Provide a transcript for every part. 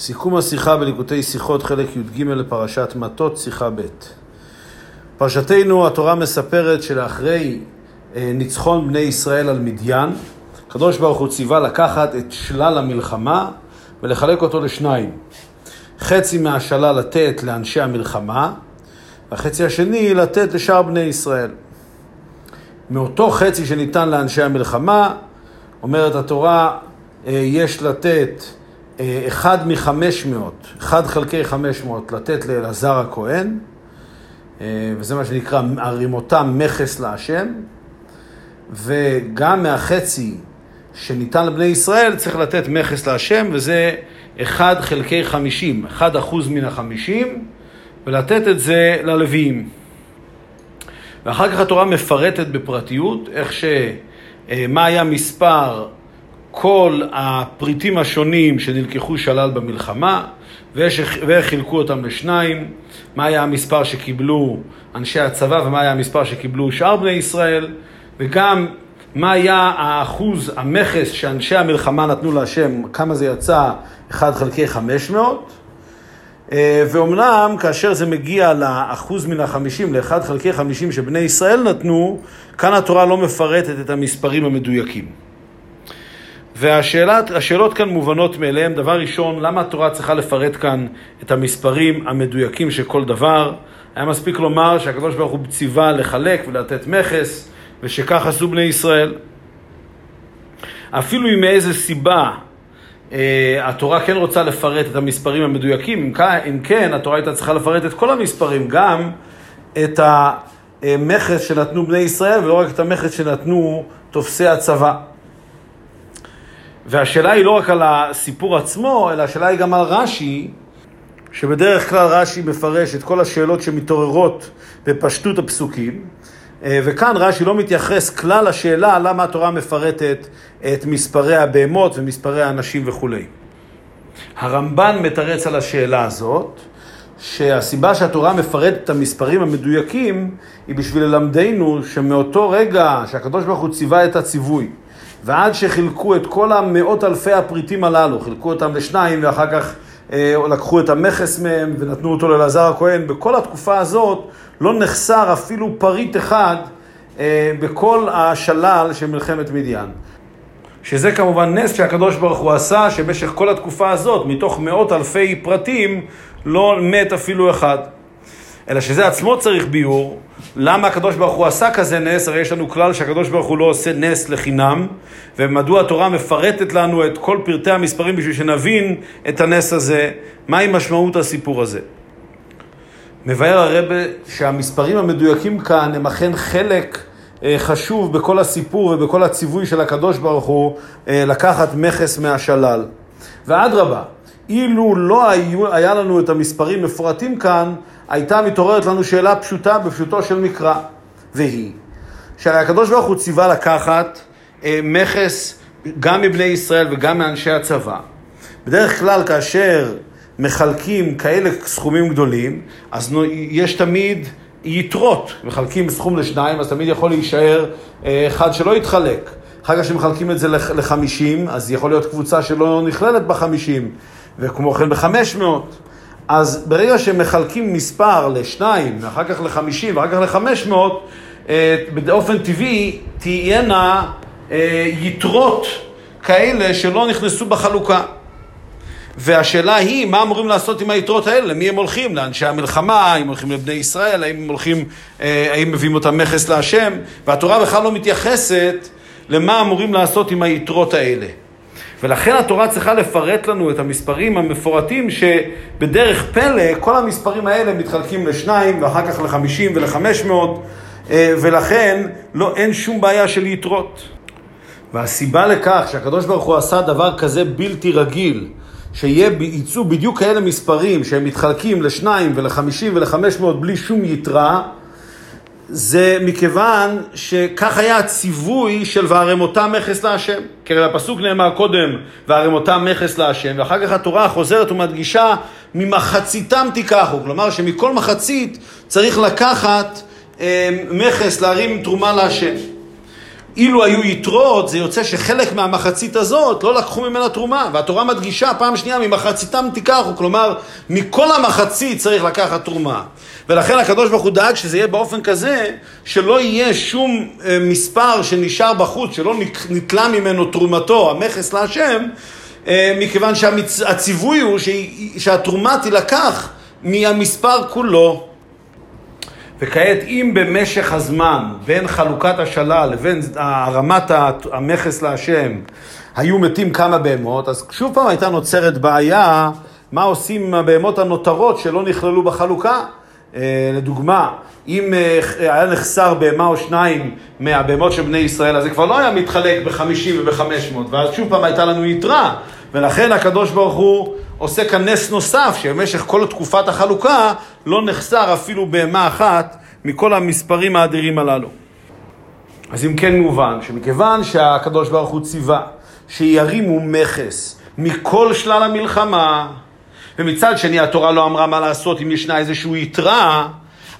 סיכום השיחה בליקוטי שיחות, חלק י"ג לפרשת מטות, שיחה ב'. פרשתנו, התורה מספרת שלאחרי אה, ניצחון בני ישראל על מדיין, הקדוש ברוך הוא ציווה לקחת את שלל המלחמה ולחלק אותו לשניים. חצי מהשלל לתת לאנשי המלחמה, והחצי השני לתת לשאר בני ישראל. מאותו חצי שניתן לאנשי המלחמה, אומרת התורה, אה, יש לתת אחד מחמש מאות, אחד חלקי חמש מאות, לתת לאלעזר הכהן, אה, וזה מה שנקרא הרימותם מכס להשם, וגם מהחצי שניתן לבני ישראל צריך לתת מכס להשם, וזה אחד חלקי חמישים, אחד אחוז מן החמישים, ולתת את זה ללוויים. ואחר כך התורה מפרטת בפרטיות איך ש... אה, מה היה מספר כל הפריטים השונים שנלקחו שלל במלחמה, ואיך חילקו אותם לשניים, מה היה המספר שקיבלו אנשי הצבא ומה היה המספר שקיבלו שאר בני ישראל, וגם מה היה האחוז המכס שאנשי המלחמה נתנו להשם, כמה זה יצא 1 חלקי 500, אה, ואומנם כאשר זה מגיע לאחוז מן החמישים, לאחד חלקי חמישים שבני ישראל נתנו, כאן התורה לא מפרטת את המספרים המדויקים. והשאלות כאן מובנות מאליהן. דבר ראשון, למה התורה צריכה לפרט כאן את המספרים המדויקים של כל דבר? היה מספיק לומר שהקדוש ברוך הוא ציווה לחלק ולתת מכס, ושכך עשו בני ישראל. אפילו אם מאיזה סיבה אה, התורה כן רוצה לפרט את המספרים המדויקים, אם כן, התורה הייתה צריכה לפרט את כל המספרים, גם את המכס שנתנו בני ישראל ולא רק את המכס שנתנו תופסי הצבא. והשאלה היא לא רק על הסיפור עצמו, אלא השאלה היא גם על רש"י, שבדרך כלל רש"י מפרש את כל השאלות שמתעוררות בפשטות הפסוקים, אה, וכאן רש"י לא מתייחס כלל לשאלה למה התורה מפרטת את מספרי הבהמות ומספרי האנשים וכולי. הרמב"ן מתרץ על השאלה הזאת, שהסיבה שהתורה מפרטת את המספרים המדויקים היא בשביל ללמדנו שמאותו רגע שהקדוש ברוך הוא ציווה את הציווי ועד שחילקו את כל המאות אלפי הפריטים הללו, חילקו אותם לשניים ואחר כך אה, לקחו את המכס מהם ונתנו אותו לאלעזר הכהן, בכל התקופה הזאת לא נחסר אפילו פריט אחד אה, בכל השלל של מלחמת מדיין. שזה כמובן נס שהקדוש ברוך הוא עשה, שבמשך כל התקופה הזאת, מתוך מאות אלפי פרטים, לא מת אפילו אחד. אלא שזה עצמו צריך ביור, למה הקדוש ברוך הוא עשה כזה נס? הרי יש לנו כלל שהקדוש ברוך הוא לא עושה נס לחינם, ומדוע התורה מפרטת לנו את כל פרטי המספרים בשביל שנבין את הנס הזה, מהי משמעות הסיפור הזה. מבאר הרבה שהמספרים המדויקים כאן הם אכן חלק אה, חשוב בכל הסיפור ובכל הציווי של הקדוש ברוך הוא אה, לקחת מכס מהשלל. ואדרבה, אילו לא היה לנו את המספרים מפורטים כאן, הייתה מתעוררת לנו שאלה פשוטה בפשוטו של מקרא, והיא, שהרי הקדוש ברוך הוא ציווה לקחת אה, מכס גם מבני ישראל וגם מאנשי הצבא. בדרך כלל כאשר מחלקים כאלה סכומים גדולים, אז יש תמיד יתרות, מחלקים סכום לשניים, אז תמיד יכול להישאר אה, אחד שלא יתחלק. אחר כך כשמחלקים את זה לחמישים, אז יכול להיות קבוצה שלא נכללת בחמישים, וכמו כן בחמש מאות. אז ברגע שמחלקים מספר לשניים, ואחר כך לחמישים, ואחר כך לחמש מאות, אה, באופן טבעי תהיינה אה, יתרות כאלה שלא נכנסו בחלוקה. והשאלה היא, מה אמורים לעשות עם היתרות האלה? למי הם הולכים? לאנשי המלחמה? האם הולכים לבני ישראל? האם הם הולכים, אה, האם מביאים אותם מכס להשם? והתורה בכלל לא מתייחסת למה אמורים לעשות עם היתרות האלה. ולכן התורה צריכה לפרט לנו את המספרים המפורטים שבדרך פלא כל המספרים האלה מתחלקים לשניים ואחר כך לחמישים ולחמש מאות אה, ולכן לא, אין שום בעיה של יתרות. והסיבה לכך שהקדוש ברוך הוא עשה דבר כזה בלתי רגיל שיצאו בדיוק כאלה מספרים שהם מתחלקים לשניים ולחמישים ולחמש מאות בלי שום יתרה, זה מכיוון שכך היה הציווי של וערמותם מכס להשם. כי בפסוק נאמר קודם, וערמותם מכס להשם, ואחר כך התורה חוזרת ומדגישה, ממחציתם תיקחו. כלומר שמכל מחצית צריך לקחת אה, מכס, להרים תרומה להשם. אילו היו יתרות, זה יוצא שחלק מהמחצית הזאת לא לקחו ממנה תרומה, והתורה מדגישה פעם שנייה, ממחציתם תיקחו, כלומר, מכל המחצית צריך לקחת תרומה. ולכן הקדוש ברוך הוא דאג שזה יהיה באופן כזה, שלא יהיה שום אה, מספר שנשאר בחוץ, שלא נתלה ממנו תרומתו, המכס להשם, אה, מכיוון שהציווי הוא שהתרומה תילקח מהמספר כולו. וכעת אם במשך הזמן בין חלוקת השלל לבין הרמת המכס להשם היו מתים כמה בהמות, אז שוב פעם הייתה נוצרת בעיה מה עושים עם הבהמות הנותרות שלא נכללו בחלוקה. אה, לדוגמה, אם אה, היה נחסר בהמה או שניים מהבהמות של בני ישראל, אז זה כבר לא היה מתחלק בחמישים ובחמש מאות, ואז שוב פעם הייתה לנו יתרה, ולכן הקדוש ברוך הוא עושה כאן נס נוסף, שבמשך כל תקופת החלוקה לא נחסר אפילו בהמה אחת מכל המספרים האדירים הללו. אז אם כן מובן, שמכיוון שהקדוש ברוך הוא ציווה שירימו מכס מכל שלל המלחמה, ומצד שני התורה לא אמרה מה לעשות אם ישנה איזושהי יתרה,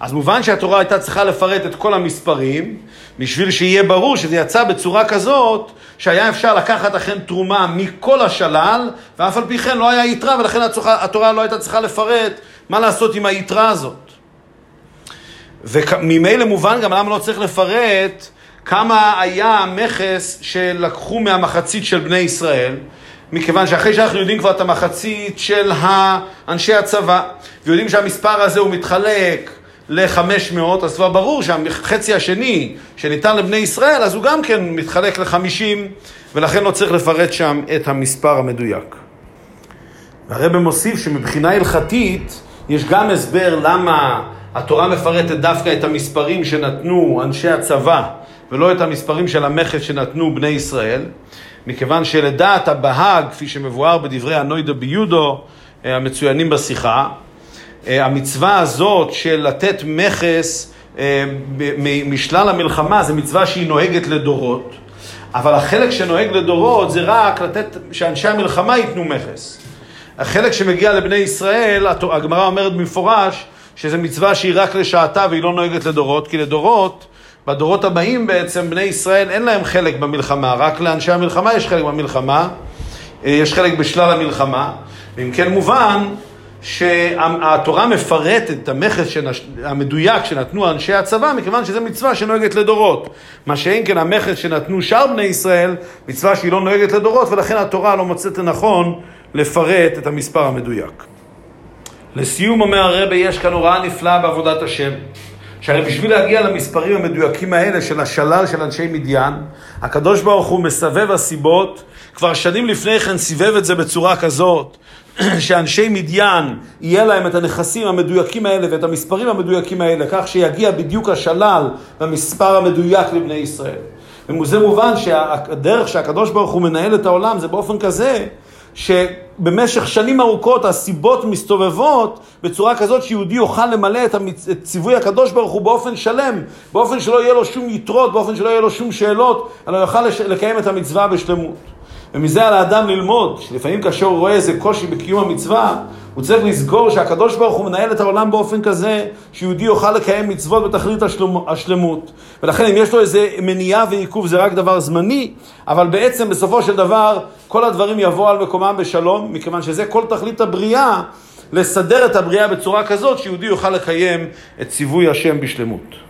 אז מובן שהתורה הייתה צריכה לפרט את כל המספרים, בשביל שיהיה ברור שזה יצא בצורה כזאת, שהיה אפשר לקחת אכן תרומה מכל השלל, ואף על פי כן לא היה יתרה, ולכן התורה לא הייתה צריכה לפרט מה לעשות עם היתרה הזאת. וממילא מובן גם למה לא צריך לפרט כמה היה המכס שלקחו מהמחצית של בני ישראל, מכיוון שאחרי שאנחנו יודעים כבר את המחצית של אנשי הצבא, ויודעים שהמספר הזה הוא מתחלק ל-500, אז כבר ברור שהחצי השני שניתן לבני ישראל, אז הוא גם כן מתחלק ל-50, ולכן לא צריך לפרט שם את המספר המדויק. והרבא מוסיף שמבחינה הלכתית, יש גם הסבר למה התורה מפרטת דווקא את המספרים שנתנו אנשי הצבא, ולא את המספרים של המכס שנתנו בני ישראל, מכיוון שלדעת הבהאג, כפי שמבואר בדברי הנוידו ביודו, אה, המצוינים בשיחה, המצווה הזאת של לתת מכס אה, משלל המלחמה זה מצווה שהיא נוהגת לדורות, אבל החלק שנוהג לדורות זה רק לתת, שאנשי המלחמה ייתנו מכס. החלק שמגיע לבני ישראל, הגמרא אומרת במפורש, שזו מצווה שהיא רק לשעתה והיא לא נוהגת לדורות, כי לדורות, בדורות הבאים בעצם בני ישראל אין להם חלק במלחמה, רק לאנשי המלחמה יש חלק במלחמה, אה, יש חלק בשלל המלחמה, ואם כן מובן שהתורה מפרטת את המכס. המדויק שנתנו אנשי הצבא, מכיוון שזו מצווה שנוהגת לדורות. מה שאין כן המכס שנתנו שאר בני ישראל, מצווה שהיא לא נוהגת לדורות, ולכן התורה לא מוצאת לנכון לפרט את המספר המדויק. לסיום אומר הרבה, יש כאן הוראה נפלאה בעבודת השם. שהרי בשביל להגיע למספרים המדויקים האלה של השלל של אנשי מדיין, הקדוש ברוך הוא מסבב הסיבות, כבר שנים לפני כן סיבב את זה בצורה כזאת, שאנשי מדיין, יהיה להם את הנכסים המדויקים האלה ואת המספרים המדויקים האלה, כך שיגיע בדיוק השלל והמספר המדויק לבני ישראל. ומזה מובן שהדרך שהקדוש ברוך הוא מנהל את העולם זה באופן כזה שבמשך שנים ארוכות הסיבות מסתובבות בצורה כזאת שיהודי יוכל למלא את, ציווי הקדוש ברוך הוא באופן שלם, באופן שלא יהיה לו שום יתרות, באופן שלא יהיה לו שום שאלות, אלא יוכל. לקיים את המצווה בשלמות. ומזה על האדם ללמוד, שלפעמים כאשר הוא רואה איזה קושי בקיום המצווה, הוא צריך לזכור שהקדוש ברוך הוא מנהל את העולם באופן כזה, שיהודי יוכל לקיים מצוות בתכלית השלמות. ולכן אם יש לו איזה מניעה ועיכוב זה רק דבר זמני, אבל בעצם בסופו של דבר כל הדברים יבואו על מקומם בשלום, מכיוון שזה כל תכלית הבריאה, לסדר את הבריאה בצורה כזאת שיהודי יוכל לקיים את ציווי השם בשלמות.